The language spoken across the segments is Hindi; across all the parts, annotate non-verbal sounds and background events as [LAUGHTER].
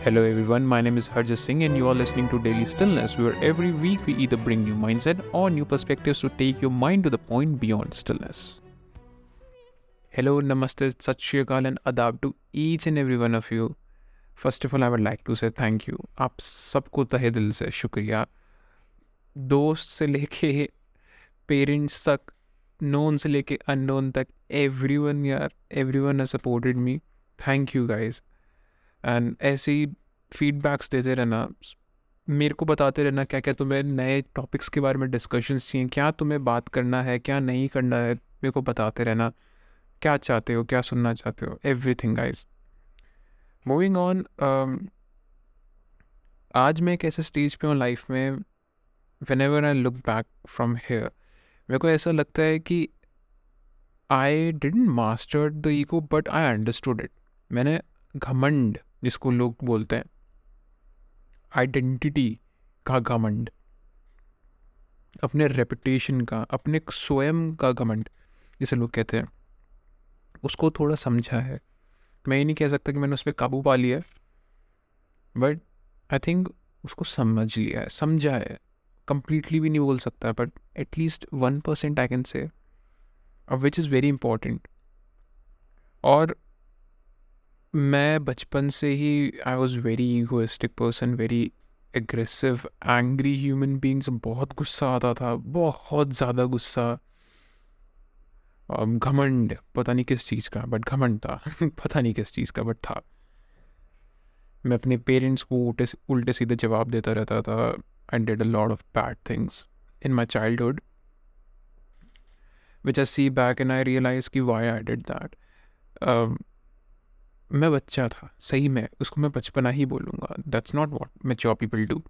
Hello everyone, my name is Harjit Singh and you are listening to Daily Stillness, where every week we either bring new mindset or new perspectives to take your mind to the point beyond stillness. Hello, Namaste, Sat Shri Akal and Adab to each and every one of you. First of all I would like to say thank you आप सबको तहे दिल से शुक्रिया दोस्त से लेके पेरेंट्स तक नोन से लेके अननोन तक एवरी वन यार everyone has supported me thank you guys And ऐसे ही फीडबैक्स देते रहना। मेरे को बताते रहना क्या क्या तुम्हें नए टॉपिक्स के बारे में डिस्कशंस चाहिए, क्या तुम्हें बात करना है, क्या नहीं करना है, मेरे को बताते रहना। क्या चाहते हो, क्या सुनना चाहते हो everything guys moving on आज मैं एक ऐसे स्टेज पे हूँ लाइफ में whenever I look back from here मेरे को ऐसा लगता है कि I didn't master the ego but I understood it मैंने घमंड जिसको लोग बोलते हैं आइडेंटिटी का घमंड अपने रेपुटेशन का, अपने स्वयं का घमंड जिसे लोग कहते हैं। उसको थोड़ा समझा है। मैं ये नहीं कह सकता कि मैंने उस पर काबू पा लिया है बट आई थिंक उसको समझ लिया है, समझा है। कम्प्लीटली भी नहीं बोल सकता but at least one percent I can say which is very important और मैं बचपन से ही I was very egoistic person very aggressive angry human beings बहुत गुस्सा आता था, बहुत ज़्यादा गुस्सा। घमंड, पता नहीं किस चीज़ का बट घमंड था, [LAUGHS] पता नहीं किस चीज़ का बट था। मैं अपने पेरेंट्स को उल्टे उल्टे सीधे जवाब देता रहता था I did a lot of bad things in my childhood which I see back and I realize कि वाई आई डिड दैट मैं बच्चा था, सही में, उसको मैं बचपना ही बोलूँगा। That's not what mature people do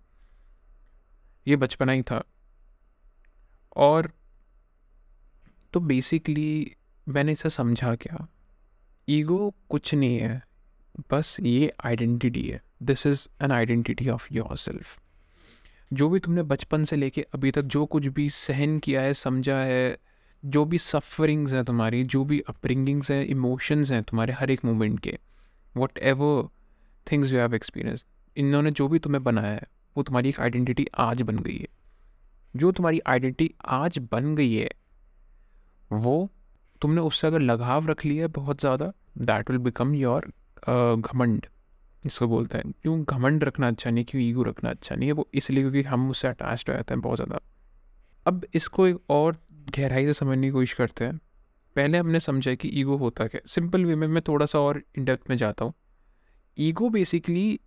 ये बचपना ही था। और तो बेसिकली मैंने इसे समझा क्या? ईगो कुछ नहीं है, बस ये आइडेंटिटी है। This is an identity of your self जो भी तुमने बचपन से लेके अभी तक जो कुछ भी सहन किया है, समझा है, जो भी सफरिंग्स हैं तुम्हारी, जो भी अपरिंगिंग्स हैं इमोशंस हैं तुम्हारे हर एक मोमेंट के whatever things you have experience इन्होंने जो भी तुम्हें बनाया है, वो तुम्हारी एक आइडेंटिटी आज बन गई है। जो तुम्हारी आइडेंटिटी आज बन गई है, वो तुमने उससे अगर लगाव रख लिया है बहुत ज़्यादा दैट विल बिकम योर घमंड, इसको बोलते हैं। क्यों घमंड रखना अच्छा नहीं, क्यों ईगो रखना अच्छा नहीं है? वो इसलिए क्योंकि हम उससे अटैच जाते हैं बहुत ज़्यादा। अब इसको एक और गहराई से समझने की कोशिश करते हैं। पहले हमने समझा कि ईगो होता क्या? सिंपल वे में मैं थोड़ा सा और इंडेप्थ में जाता हूँ। ईगो बेसिकली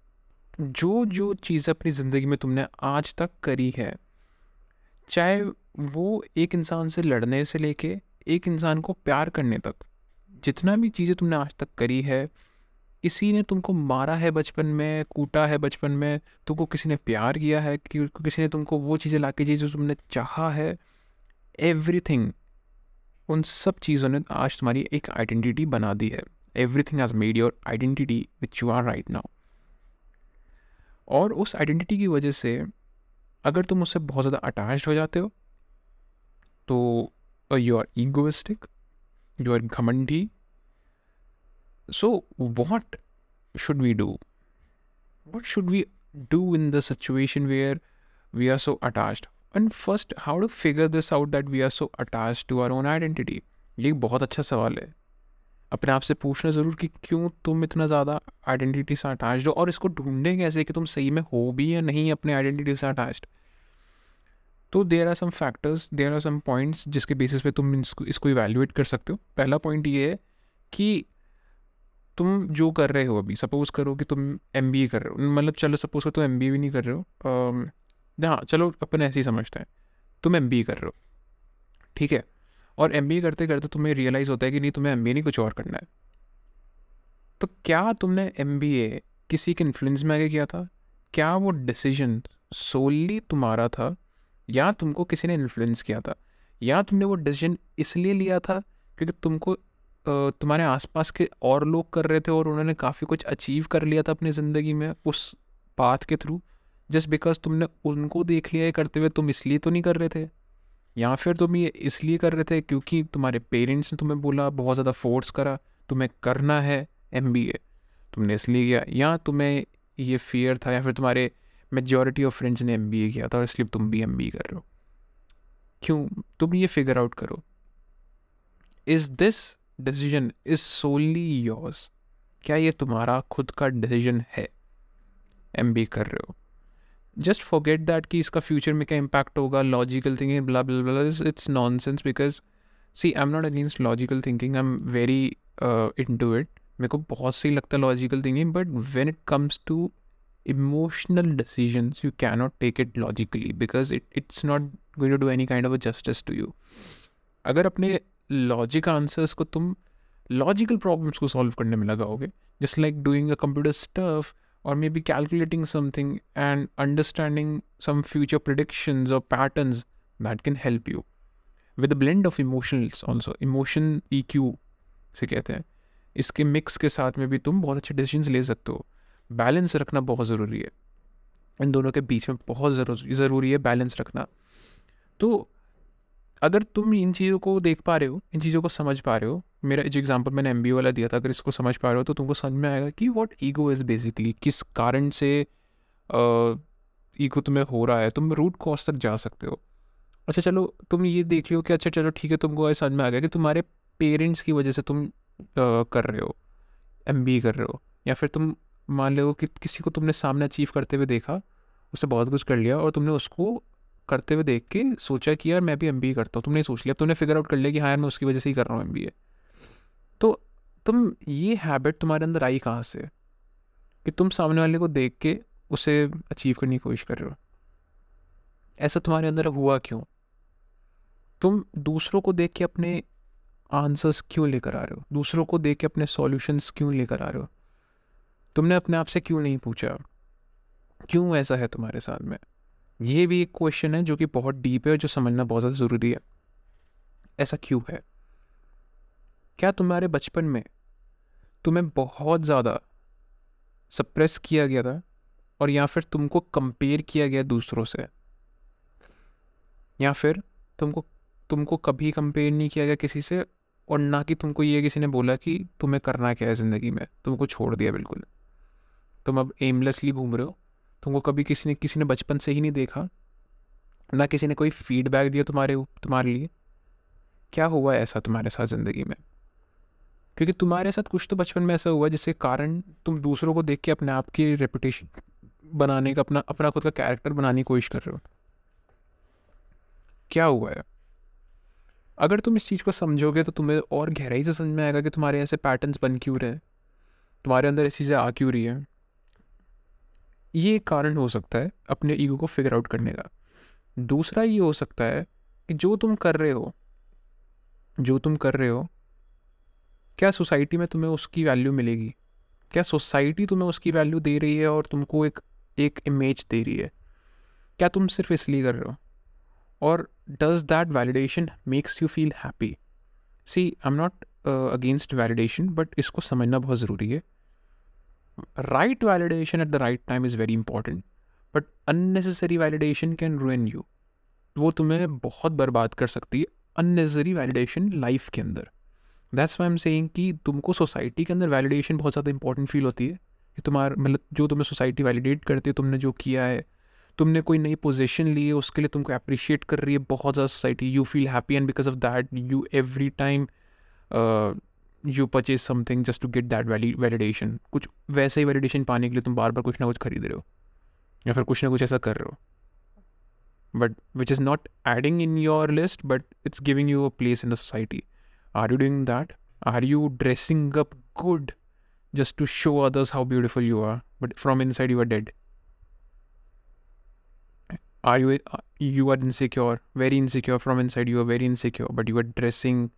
जो जो चीज़ अपनी ज़िंदगी में तुमने आज तक करी है, चाहे वो एक इंसान से लड़ने से लेके एक इंसान को प्यार करने तक, जितना भी चीज़ें तुमने आज तक करी है, किसी ने तुमको मारा है बचपन में, कूटा है बचपन में, तुमको किसी ने प्यार किया है, कि, किसी ने तुमको वो चीज़ें ला के जो तुमने चाहा है एवरीथिंग उन सब चीज़ों ने आज तुम्हारी एक आइडेंटिटी बना दी है। Everything has made your identity which you are right now और उस आइडेंटिटी की वजह से अगर तुम उससे बहुत ज़्यादा अटैच हो जाते हो तो you are egoistic you are घमंडी। So what should we do what should we do in the situation where we are so attached and first how to figure this out that we are so attach to our own identity ये बहुत अच्छा सवाल है। अपने आप से पूछना ज़रूर कि क्यों तुम इतना ज़्यादा आइडेंटिटी से अटैच हो? और इसको ढूंढें कैसे कि तुम सही में हो भी या नहीं अपने आइडेंटिटी से अटैच्ड तो there are some factors there are some points जिसके बेसिस पे तुम इसको इसको इवेल्युएट कर सकते हो। पहला पॉइंट ये है कि तुम जो कर रहे हो अभी सपोज़ करो कि तुम एम कर रहे हो। मतलब चलो सपोज़ करो तुम एम भी नहीं कर रहे हो। हाँ चलो अपन ऐसे ही समझते हैं। तुम एम कर रहे हो, ठीक है? और एम करते करते तुम्हें रियलाइज़ होता है कि नहीं, तुम्हें एम नहीं, कुछ और करना है। तो क्या तुमने एम किसी के इन्फ्लुएंस में आगे किया था? क्या वो डिसीज़न सोली तुम्हारा था? या तुमको किसी ने इन्फ्लुएंस किया था? या तुमने वो डिसीज़न इसलिए लिया था क्योंकि तुमको तुम्हारे आसपास के और लोग कर रहे थे और उन्होंने काफ़ी कुछ अचीव कर लिया था अपनी ज़िंदगी में उस पाथ के थ्रू जस्ट बिकॉज़ तुमने उनको देख लिया है करते हुए, तुम इसलिए तो नहीं कर रहे थे? या फिर तुम ये इसलिए कर रहे थे क्योंकि तुम्हारे पेरेंट्स ने तुम्हें बोला, बहुत ज़्यादा फोर्स करा, तुम्हें करना है एमबीए तुमने इसलिए किया। या तुम्हें ये फियर था या फिर तुम्हारे मेजोरिटी ऑफ़ फ्रेंड्स ने एमबीए किया था और इसलिए तुम भी एमबीए कर रहे हो। क्यों? तुम ये फिगर आउट करो। Is this decision is solely yours क्या ये तुम्हारा खुद का डिसीज़न है? एम कर रहे हो। जस्ट फॉरगेट दैट कि इसका फ्यूचर में क्या इम्पैक्ट होगा logical thinking blah blah blah it's non sense because see I am not against logical thinking I am very in to it मेरे को बहुत सही लगता है logical thinking but when it comes to emotional decisions you cannot take it logically because it it's not going to do any kind of justice to you अगर अपने लॉजिक आंसर्स को तुम लॉजिकल प्रॉब्लम्स को सॉल्व करने में लगाओगे just like doing a computer stuff or maybe calculating something and understanding some future predictions or patterns that can help you with a blend of emotions also emotion EQ से कहते हैं इसके मिक्स के साथ में भी तुम बहुत अच्छे डिसीजंस ले सकते हो बैलेंस रखना बहुत ज़रूरी है इन दोनों के बीच में बहुत ज़रूरी है बैलेंस रखना तो अगर तुम इन चीज़ों को देख पा रहे हो इन चीज़ों को समझ पा रहे हो मेरा जो एग्जांपल मैंने एम वाला दिया था अगर इसको समझ पा रहे हो तो तुमको समझ में आएगा कि व्हाट ईगो इज़ बेसिकली किस कारण से ईगो तुम्हें हो रहा है तुम रूट कॉज तक जा सकते हो। अच्छा चलो तुम ये देख लियो कि अच्छा चलो ठीक है तुमको समझ में आ गया कि तुम्हारे पेरेंट्स की वजह से तुम आ, कर रहे हो एमबीए कर रहे हो या फिर तुम मान लो कि किसी को तुमने सामने अचीव करते हुए देखा उससे बहुत कुछ कर लिया और तुमने उसको करते हुए देख के सोचा कि यार मैं भी एम करता हूँ तुमने सोच लिया तुमने फिगर आउट कर लिया कि हाँ यार मैं उसकी वजह से ही कर रहा हूँ एम तुम ये हैबिट तुम्हारे अंदर आई कहाँ से? कि तुम सामने वाले को देख के उसे अचीव करने की कोशिश कर रहे हो। ऐसा तुम्हारे अंदर हुआ क्यों? तुम दूसरों को देख के अपने आंसर्स क्यों लेकर आ रहे हो? दूसरों को देख के अपने सॉल्यूशंस क्यों लेकर आ रहे हो? तुमने अपने आप से क्यों नहीं पूछा? क्यों ऐसा है तुम्हारे साथ में? ये भी एक क्वेश्चन है जो कि बहुत डीप है और जो समझना बहुत ज़्यादा ज़रूरी है। ऐसा क्यों है? क्या तुम्हारे बचपन में तुम्हें बहुत ज़्यादा सप्रेस किया गया था और या फिर तुमको कंपेयर किया गया दूसरों से? या फिर तुमको तुमको कभी कंपेयर नहीं किया गया किसी से और ना कि तुमको ये किसी ने बोला कि तुम्हें करना क्या है ज़िंदगी में? तुमको छोड़ दिया बिल्कुल। तुम अब एमलेसली घूम रहे हो। तुमको कभी किसी ने किसी ने बचपन से ही नहीं देखा। ना किसी ने कोई फीडबैक दिया तुम्हारे तुम्हारे लिए। क्या हुआ ऐसा तुम्हारे साथ ज़िंदगी में? क्योंकि तुम्हारे साथ कुछ तो बचपन में ऐसा हुआ जिसके कारण तुम दूसरों को देख के अपने आप की रेपुटेशन बनाने का, अपना अपना खुद का कैरेक्टर बनाने की कोशिश कर रहे हो। क्या हुआ है? अगर तुम इस चीज़ को समझोगे तो तुम्हें और गहराई से समझ में आएगा कि तुम्हारे ऐसे पैटर्न्स बन क्यों रहे तुम्हारे अंदर ऐसी चीज़ें आ क्यों रही है। ये एक कारण हो सकता है अपने ईगो को फिगर आउट करने का। दूसरा ये हो सकता है कि जो तुम कर रहे हो, जो तुम कर रहे हो क्या सोसाइटी में तुम्हें उसकी वैल्यू मिलेगी? क्या सोसाइटी तुम्हें उसकी वैल्यू दे रही है और तुमको एक एक इमेज दे रही है? क्या तुम सिर्फ़ इसलिए कर रहे हो? और does that validation makes you feel happy see I am not against validation but इसको समझना बहुत ज़रूरी है। Right validation at the right time is very important but unnecessary validation can ruin you वो तुम्हें बहुत बर्बाद कर सकती है अननेसेसरी वैलिडेशन लाइफ के अंदर। दैट्स वाई एम सेइंग कि तुमको सोसाइटी के अंदर वैलिडेशन बहुत ज़्यादा इंपॉर्टेंट फील होती है कि तुम्हारा मतलब जो तुम्हें सोसाइटी वैलिडेट करती है, तुमने जो किया है, तुमने कोई नई पोजीशन ली है, उसके लिए तुमको अप्रिशिएट कर रही है, बहुत ज़्यादा society you feel happy and because of that you every time you purchase something just to get that validation कुछ वैसे ही वैलिडेशन पाने के लिए तुम बार बार कुछ ना कुछ खरीद रहे हो, या फिर कुछ ना कुछ ऐसा कर रहे हो। But which is not adding in your list but it's giving you a place in the society Are you doing that? Are you dressing up good just to show others how beautiful you are, but from inside you are dead? Are you uh, you are insecure, very insecure from inside you are very insecure, but you are dressing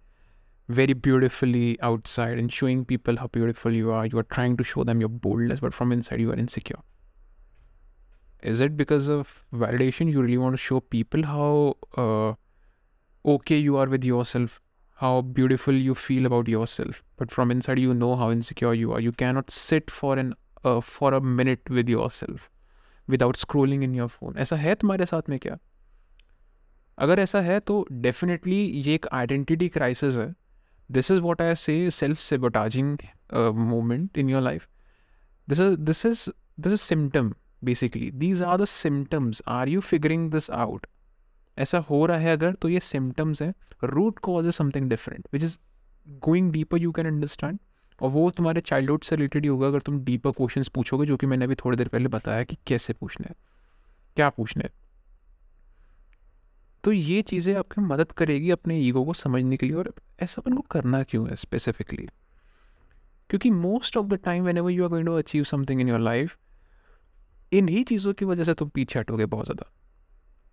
very beautifully outside and showing people how beautiful you are. You are trying to show them your boldness, but from inside you are insecure. Is it because of validation? You really want to show people how uh, okay you are with yourself how beautiful you feel about yourself but from inside you know how insecure you are you cannot sit for an uh, for a minute with yourself without scrolling in your phone ऐसा है तुम्हारे साथ में क्या अगर ऐसा है तो डेफिनेटली ये एक आइडेंटिटी क्राइसिस है this is what I say self sabotaging moment in your life this is this is this is symptom basically these are the symptoms are you figuring this out ऐसा हो रहा है अगर तो ये सिम्टम्स हैं। Root cause is something different which is going deeper you can understand और वो तुम्हारे चाइल्डहुड से रिलेटेड ही होगा अगर तुम डीपर क्वेश्चन पूछोगे, जो कि मैंने अभी थोड़ी देर पहले बताया कि कैसे पूछना है, क्या पूछना है। तो ये चीज़ें आपकी मदद करेगी अपने ईगो को समझने के लिए, और ऐसा अपन को करना क्यों है स्पेसिफिकली क्योंकि most of the time whenever you are going to achieve something in your life इन्हीं चीज़ों की वजह से तुम पीछे हटोगे बहुत ज़्यादा।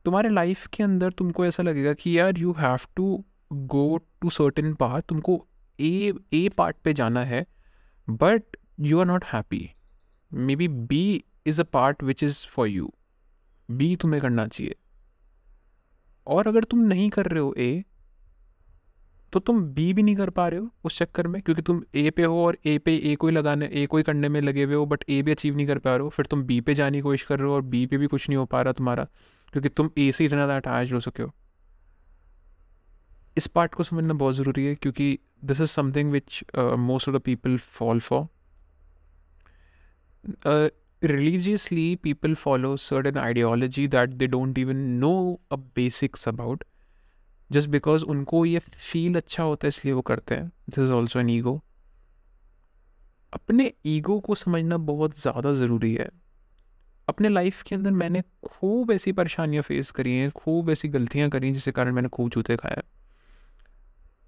तुम्हारे लाइफ के अंदर तुमको ऐसा लगेगा कि यार you have to go to certain path तुमको ए ए पार्ट पे जाना है but you are not happy maybe B is a part which is for you B तुम्हें करना चाहिए. और अगर तुम नहीं कर रहे हो ए तो तुम बी भी नहीं कर पा रहे हो उस चक्कर में? क्योंकि तुम ए पे हो और ए पे ए को ही लगाने ए को ही करने में लगे हुए हो बट ए भी अचीव नहीं कर पा रहे हो। फिर तुम बी पे जाने की कोशिश कर रहे हो और बी पे भी कुछ नहीं हो पा रहा तुम्हारा, क्योंकि तुम ए से इतना ज़्यादा अटैच हो सके हो। इस पार्ट को समझना बहुत ज़रूरी है, क्योंकि this is something which most of the people fall for religiously people follow certain ideology that they don't even know a basics about. Just because उनको ये फील अच्छा होता है, इसलिए वो करते हैं. This is also an ego अपने ईगो को समझना बहुत ज़्यादा ज़रूरी है. अपने लाइफ के अंदर मैंने खूब ऐसी परेशानियाँ फेस करी हैं, खूब ऐसी गलतियाँ करी हैं, जिसके कारण मैंने खूब जूते खाए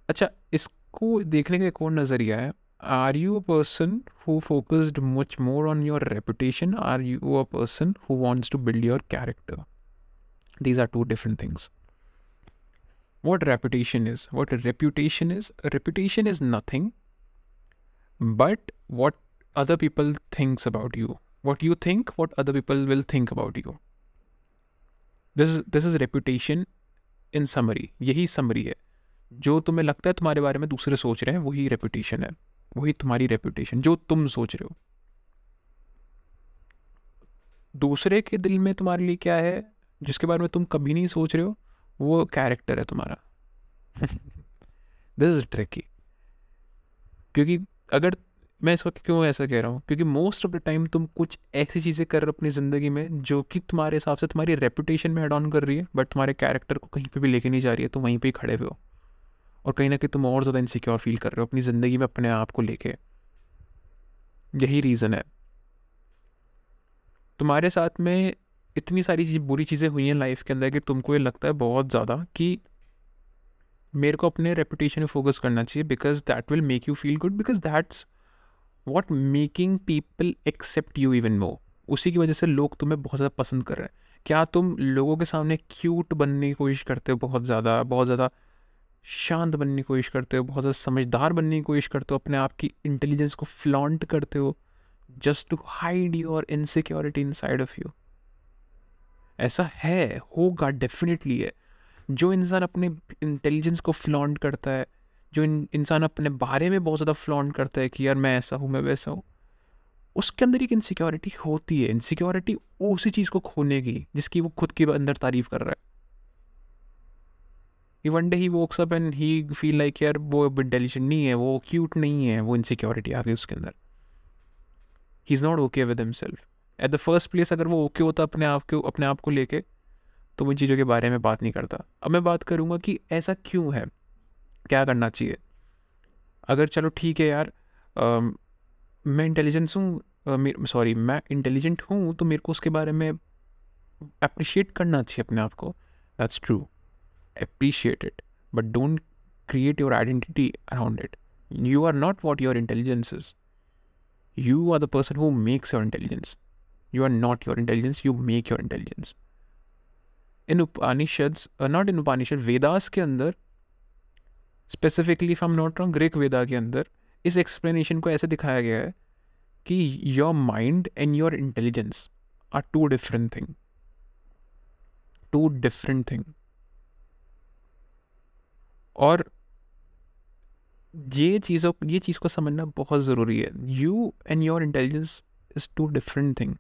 अच्छा इसको देखने का एक और नज़रिया है. Are you a person who focused much more on your reputation are you a person who wants to build your character these are two different things what reputation is what reputation is a reputation is nothing but what other people thinks about you what you think what other people will think about you this is this is reputation in summary यही summary है जो तुम्हें लगता है तुम्हारे बारे में दूसरे सोच रहे हैं वही रेपुटेशन है वही तुम्हारी रेपुटेशन जो तुम सोच रहे हो दूसरे के दिल में तुम्हारे लिए क्या है जिसके बारे में तुम कभी नहीं सोच रहे हो वो कैरेक्टर है तुम्हारा। दिस इज़ ट्रिकी क्योंकि अगर मैं इस वक्त क्यों ऐसा कह रहा हूँ? क्योंकि मोस्ट ऑफ़ द टाइम तुम कुछ ऐसी चीज़ें कर रहे हो अपनी ज़िंदगी में जो कि तुम्हारे हिसाब से तुम्हारी रेपुटेशन में हेड ऑन कर रही है बट तुम्हारे कैरेक्टर को कहीं पे भी लेके नहीं जा रही है तुम वहीं पे ही खड़े हुए हो। और कहीं ना कहीं तुम और ज़्यादा इनसिक्योर फील कर रहे हो अपनी ज़िंदगी में अपने आप को लेके। यही रीज़न है। तुम्हारे साथ में इतनी सारी चीज़, बुरी चीज़ें हुई हैं लाइफ के अंदर कि तुमको ये लगता है बहुत ज़्यादा कि मेरे को अपने रेपुटेशन में फोकस करना चाहिए because that will make you feel good because that's what making people accept you even more उसी की वजह से लोग तुम्हें बहुत ज़्यादा पसंद कर रहे हैं। क्या तुम लोगों के सामने क्यूट बनने की कोशिश करते हो बहुत ज़्यादा बहुत ज़्यादा शांत बनने की कोशिश करते हो, बहुत ज़्यादा समझदार बनने की कोशिश करते हो, अपने आप की इंटेलिजेंस को फ्लॉन्ट करते हो just to hide your insecurity inside of you ऐसा है, होगा डेफिनेटली है। जो इंसान अपने इंटेलिजेंस को फ्लॉन्ट करता है, जो इंसान अपने बारे में बहुत ज़्यादा फ्लॉन्ट करता है कि यार मैं ऐसा हूँ, मैं वैसा हूँ, उसके अंदर एक इनसिक्योरिटी होती है। इनसिक्योरिटी उसी चीज़ को खोने की, जिसकी वो खुद के अंदर तारीफ़ कर रहा है। वन डे ही वो up and he feel like यार वो इंटेलिजेंट नहीं है, वो क्यूट नहीं है, वो इनसिक्योरिटी आ गई उसके अंदर। He is not okay with himself at the first place अगर वो ओके होता अपने आप को अपने आप को लेके तो उन चीज़ों के बारे में बात नहीं करता। अब मैं बात करूँगा कि ऐसा क्यों है? क्या करना चाहिए? अगर चलो ठीक है यार आ, मैं इंटेलिजेंस हूँ सॉरी मैं इंटेलिजेंट हूँ तो मेरे को उसके बारे में अप्रिशिएट करना चाहिए अपने आप को। That's true appreciate it but don't create your identity around it you are not what your intelligence is. You are the person who makes your intelligence. You are not your intelligence, you make your intelligence. In Upanishad not in Upanishad Vedas के अंदर स्पेसिफिकली फ्रॉम नॉट रॉन्ग ग्रेक वेदा के अंदर इस एक्सप्लेनेशन को ऐसे दिखाया गया है कि your mind and your intelligence are two different thing two different thing और ये चीज़ों ये चीज़ को समझना बहुत ज़रूरी है। You and your intelligence is two different thing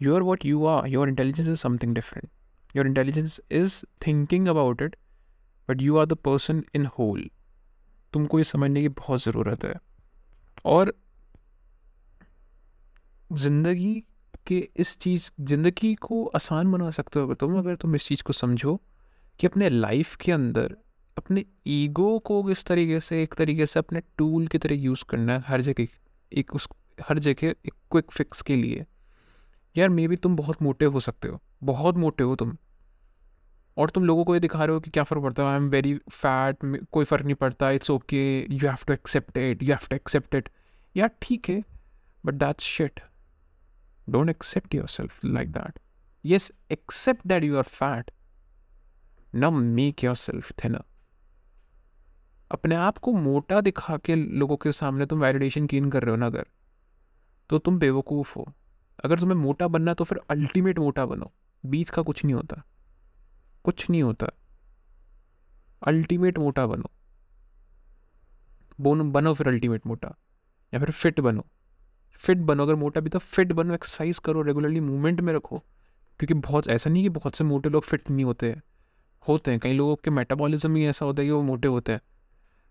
you are what you are. Your intelligence is something different. Your intelligence is thinking about it, but you are the person in whole. तुमको ये समझने की बहुत ज़रूरत है। और ज़िंदगी के इस चीज़, ज़िंदगी को आसान बना सकते हो तुम अगर तुम इस चीज़ को समझो कि अपने लाइफ के अंदर, अपने ईगो को किस तरीके से, एक तरीके से अपने टूल की तरह यूज़ करना है हर जगह, एक उस, हर जगह एक क्विक फिक्स के लिए। यार मे बी तुम बहुत मोटे हो सकते हो। बहुत मोटे हो तुम। और तुम लोगों को ये दिखा रहे हो कि क्या फ़र्क पड़ता है। आई एम वेरी फैट कोई फ़र्क नहीं पड़ता। It's okay you have to accept it you have to accept it यार, ठीक है but that's shit don't accept yourself like that yes accept that you are fat न मेक योर सेल्फ थिनर अपने आप को मोटा दिखा के लोगों के सामने तुम वैलिडेशन कीन कर रहे हो ना अगर तो तुम बेवकूफ़ हो। अगर तुम्हें मोटा बनना तो फिर अल्टीमेट मोटा बनो बीच का कुछ नहीं होता। कुछ नहीं होता। अल्टीमेट मोटा बनो बोन बनो फिर अल्टीमेट मोटा। या फिर फिट बनो फिट बनो, अगर मोटा भी तो फिट बनो एक्सरसाइज करो रेगुलरली मूवमेंट में रखो। क्योंकि बहुत, ऐसा नहीं कि बहुत से मोटे लोग फिट नहीं होते हैं। होते हैं, कई लोगों के मेटाबॉलिज्म ही ऐसा होता है कि वो मोटे होते हैं।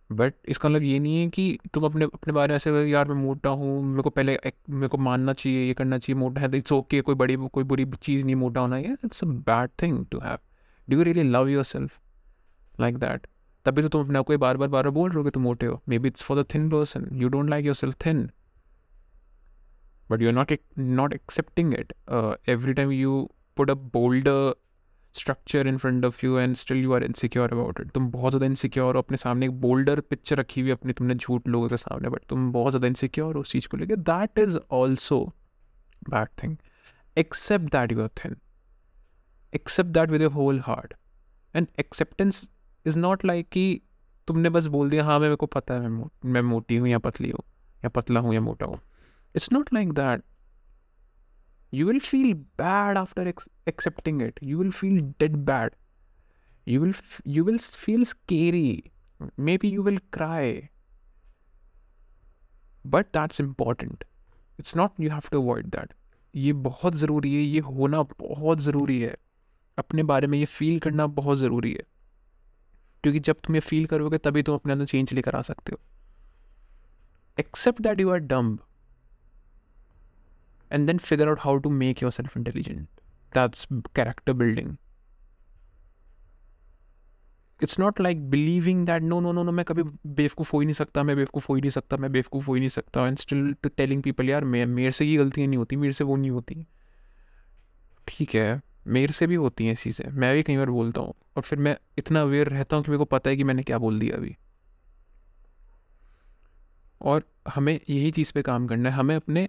बट इसका मतलब ये नहीं है कि तुम अपने अपने बारे में ऐसे यार, मैं मोटा हूँ, मेरे को पहले मेरे को मानना चाहिए, ये करना चाहिए, मोटा है तो इट्स ओके कोई बड़ी, कोई बुरी चीज़ नहीं, मोटा होना है it's a bad thing to have do you really love yourself like that तभी तो तुम अपने आपको बार बार बार बार बोल रहे हो कि तुम मोटे हो. Maybe it's for the thin person you don't like yourself thin but you are not not accepting it every time you put a boulder structure in front of you and still you are insecure about it तुम बहुत ज़्यादा इनसिक्योर हो, अपने सामने एक बोल्डर पिक्चर रखी हुई अपनी तुमने झूठ लोगों के सामने बट तुम बहुत ज़्यादा इनसिक्योर हो उस चीज़ को लेकर that is also bad thing accept that you are thin accept that with your whole heart and acceptance is not like कि तुमने बस बोल दिया हाँ मैं मेरे को पता है, मैं मैं मोटी हूँ या पतली हूँ, या पतला हूँ या मोटा हूँ। It's not like that you will feel bad after ex- accepting it you will feel dead bad you will f- you will feel scary maybe you will cry but that's important it's not you have to avoid that ये बहुत ज़रूरी है ये होना बहुत ज़रूरी है अपने बारे में ये फील करना बहुत ज़रूरी है क्योंकि जब तुम ये फील करोगे तभी तुम अपने अंदर चेंज लेकर आ सकते हो accept that you are dumb and then figure out how to make yourself intelligent. That's character building. It's not like believing that no no no no मैं कभी बेवकूफ़ हो ही नहीं सकता, मैं बेवकूफ़ हो ही नहीं सकता, मैं बेवकूफ़ हो ही नहीं सकता and still to telling people यार मेरे से ये गलतियाँ नहीं होती, मेरे से वो नहीं होती ठीक है, मेरे से भी होती हैं चीज़ें, मैं भी कई बार बोलता हूँ, और फिर मैं इतना अवेयर रहता हूँ कि मेरे को पता है कि मैंने क्या बोल दिया अभी और हमें यही चीज़ पे काम करना है, हमें अपने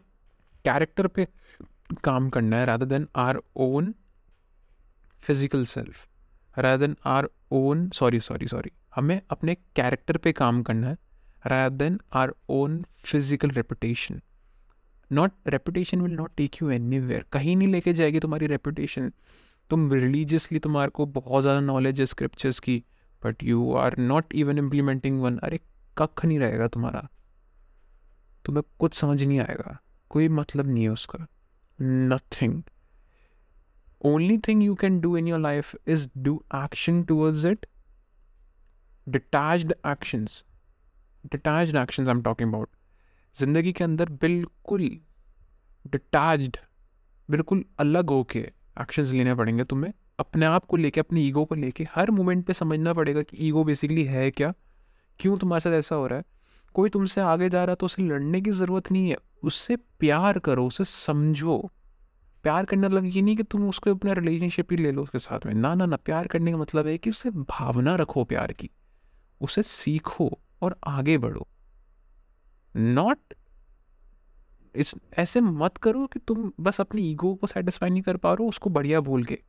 कैरेक्टर पे काम करना है rather than our own physical self rather than our own sorry sorry sorry हमें अपने कैरेक्टर पे काम करना है rather than our own physical reputation not reputation will not take you anywhere कहीं नहीं लेके जाएगी तुम्हारी रेपुटेशन तुम रिलीजियसली तुम्हारे को बहुत ज़्यादा नॉलेज है स्क्रिप्चर्स की but you are not even implementing one अरे, कख नहीं रहेगा तुम्हारा। तुम्हें कुछ समझ नहीं आएगा। कोई मतलब नहीं है उसका। Nothing only thing you can do in your life is do action towards it detached actions detached actions I am talking about ज़िंदगी के अंदर बिल्कुल डिटैच्ड बिल्कुल अलग होके एक्शंस लेने पड़ेंगे तुम्हें। अपने आप को लेके, अपने ईगो को लेके हर मोमेंट पे समझना पड़ेगा कि ईगो बेसिकली है क्या। क्यों तुम्हारे साथ ऐसा हो रहा है? कोई तुमसे आगे जा रहा है तो उसे लड़ने की ज़रूरत नहीं है। उससे प्यार करो, उसे समझो। प्यार करने लग ये नहीं कि तुम उसको अपना रिलेशनशिप ही ले लो उसके साथ में। ना ना ना, प्यार करने का मतलब है कि उससे भावना रखो प्यार की। उसे सीखो और आगे बढ़ो। नॉट इस, ऐसे मत करो कि तुम बस अपनी ईगो को सेटिस्फाई नहीं कर पा रहे हो, उसको बढ़िया बोल के।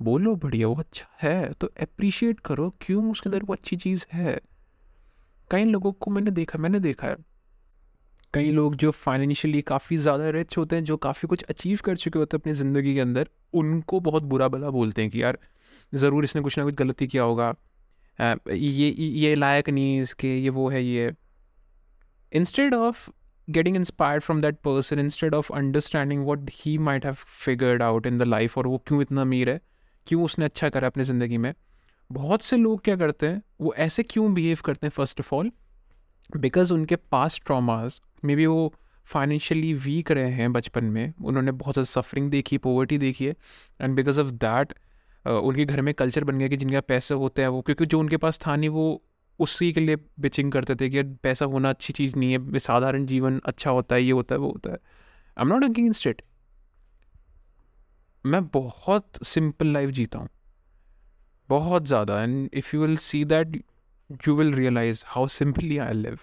बोलो, बढ़िया, वो अच्छा है। तो अप्रिशिएट करो, क्यों? उसके अंदर वो अच्छी चीज़ है। कई लोगों को मैंने देखा मैंने देखा है कई लोग जो फाइनेंशियली काफ़ी ज़्यादा रिच होते हैं, जो काफ़ी कुछ अचीव कर चुके होते हैं अपनी ज़िंदगी के अंदर, उनको बहुत बुरा भला बोलते हैं कि यार, ज़रूर इसने कुछ ना कुछ गलती किया होगा। ये ये लायक नहीं इसके, ये वो है, ये। Instead of getting inspired from that person instead of understanding what he might have figured out in the life और वो क्यों इतना अमीर है, क्यों उसने अच्छा करा अपनी ज़िंदगी में, बहुत से लोग क्या करते हैं, वो ऐसे क्यों बिहेव करते हैं फ़र्स्ट ऑफ़ ऑल बिकॉज़ उनके पास ट्रामाज मे बी वो फाइनेंशियली वीक रहे हैं बचपन में। उन्होंने बहुत ज़्यादा सफरिंग देखी पोवर्टी देखी है। एंड बिकॉज़ ऑफ़ दैट उनके घर में कल्चर बन गया कि जिनका पैसा होता है वो, क्योंकि जो उनके पास था नहीं, वो उसी के लिए बिचिंग करते थे कि पैसा होना अच्छी चीज़ नहीं है, साधारण जीवन अच्छा होता है, ये होता है, वो होता है। I am not against it मैं बहुत सिंपल लाइफ जीता हूँ। बहुत ज़्यादा। And if you will see that you will realize how simply I live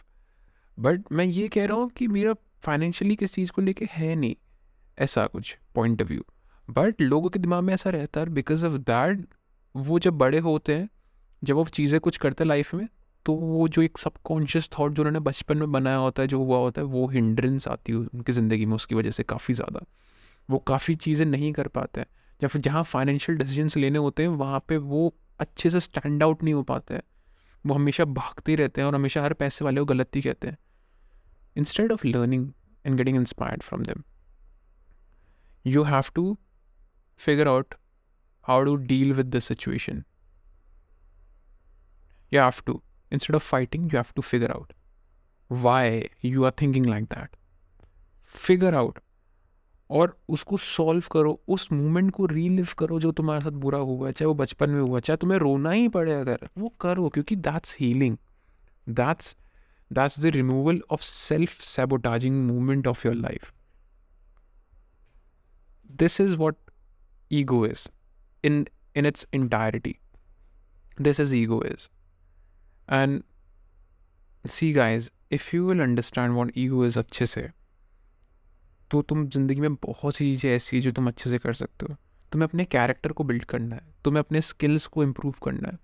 but मैं ये कह रहा हूँ कि मेरा फाइनेंशियली किस चीज़ को लेके है नहीं, ऐसा कुछ पॉइंट ऑफ़ व्यू बट लोगों के दिमाग में ऐसा रहता है बिकॉज़ ऑफ़ दैट वो जब बड़े होते हैं, जब वो चीज़ें कुछ करते हैं लाइफ में तो वो जो एक सबकॉन्शियस थाट जो उन्होंने बचपन में बनाया होता है, जो हुआ होता है, वो हिंड्रेंस आती है उनकी ज़िंदगी में, उसकी वजह से काफ़ी ज़्यादा। वो काफ़ी चीज़ें नहीं कर पाते हैं। फिर जहाँ फाइनेंशियल डिसीजंस लेने होते हैं, वहाँ पे वो अच्छे से स्टैंड आउट नहीं हो पाते हैं। वो हमेशा भागते रहते हैं और हमेशा हर पैसे वाले को गलत ही कहते हैं। instead of learning and getting inspired from them you have to figure out how to deal with the situation you have to instead of fighting you have to figure out why you are thinking like that figure out और उसको सॉल्व करो उस मोमेंट को रीलिव करो जो तुम्हारे साथ बुरा हुआ है चाहे वो बचपन में हुआ चाहे तुम्हें रोना ही पड़े अगर वो करो क्योंकि that's healing that's that's the removal of self sabotaging movement of your life this is what ego is in in its entirety this is ego is and see guys if you will understand what ego is अच्छे से तो तुम ज़िंदगी में बहुत सी चीज़ें ऐसी हैं जो तुम अच्छे से कर सकते हो। तुम्हें अपने कैरेक्टर को बिल्ड करना है। तुम्हें अपने स्किल्स को इम्प्रूव करना है।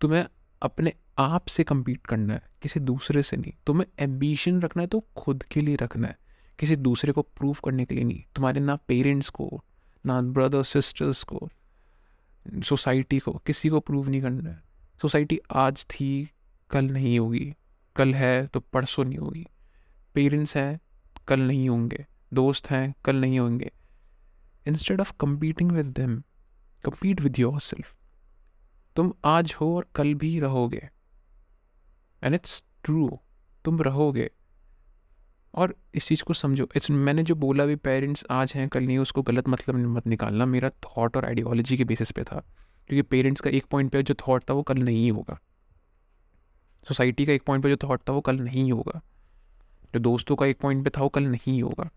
तुम्हें अपने आप से कम्पीट करना है, किसी दूसरे से नहीं। तुम्हें एम्बिशन रखना है तो खुद के लिए रखना है। किसी दूसरे को प्रूव करने के लिए नहीं। तुम्हारे ना पेरेंट्स को, ना ब्रदर सिस्टर्स को सोसाइटी को, किसी को प्रूव नहीं करना है। सोसाइटी आज थी, कल नहीं होगी। कल है तो परसों नहीं होगी। पेरेंट्स हैं, कल नहीं होंगे। दोस्त हैं, कल नहीं होंगे। Instead of competing with them compete with yourself तुम आज हो और कल भी रहोगे। एंड इट्स ट्रू तुम रहोगे। और इस चीज़ को समझो। इट्स मैंने जो बोला भी पेरेंट्स आज हैं, कल नहीं, उसको गलत मतलब मत निकालना। मेरा थॉट और आइडियोलॉजी के बेसिस पे था। क्योंकि पेरेंट्स का एक पॉइंट पे जो थॉट था, वो कल नहीं होगा। सोसाइटी का एक पॉइंट पे जो थॉट था, वो कल नहीं होगा। जो दोस्तों का एक पॉइंट पे था, वो कल नहीं होगा।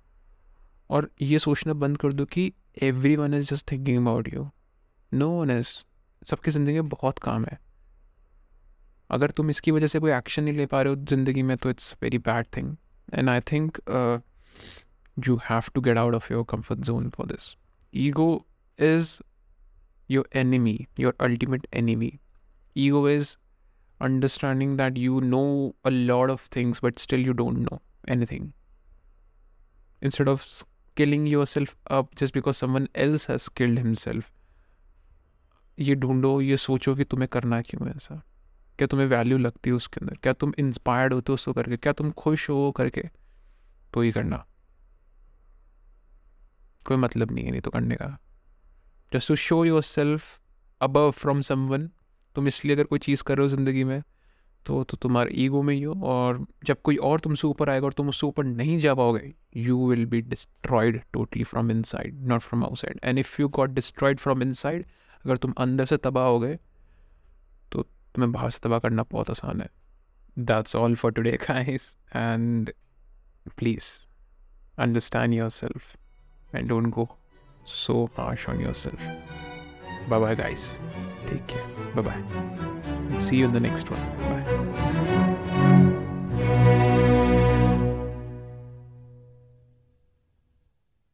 और ये सोचना बंद कर दो कि everyone is just thinking about you no one is सबकी ज़िंदगी में बहुत काम है। अगर तुम इसकी वजह से कोई एक्शन नहीं ले पा रहे हो ज़िंदगी में तो it's very bad thing and I think you have to get out of your comfort zone for this ego is your enemy your ultimate enemy ego is understanding that you know a lot of things but still you don't know anything instead of skilling yourself up just because someone else has skilled himself ये ढूंढो ये सोचो कि तुम्हें करना क्यों ऐसा क्या तुम्हें वैल्यू लगती है उसके अंदर? क्या तुम इंस्पायर्ड होते हो उसको करके? क्या तुम खुश हो करके? तो ही करना। कोई मतलब नहीं है, नहीं तो करने का। Just to show yourself above from someone तुम इसलिए अगर कोई चीज़ कर रहे हो ज़िंदगी में तो तो तुम्हारे ईगो में ही हो और जब कोई और तुमसे ऊपर आएगा और तुम उससे ऊपर नहीं जा पाओगे you will be destroyed totally from inside not from outside and if you got destroyed from inside अगर तुम अंदर से तबाह हो गए तुम्हें बाहर से तबाह करना बहुत आसान है। That's all for today guys and please understand yourself and don't go so harsh on yourself bye guys take care bye bye see you in the next one bye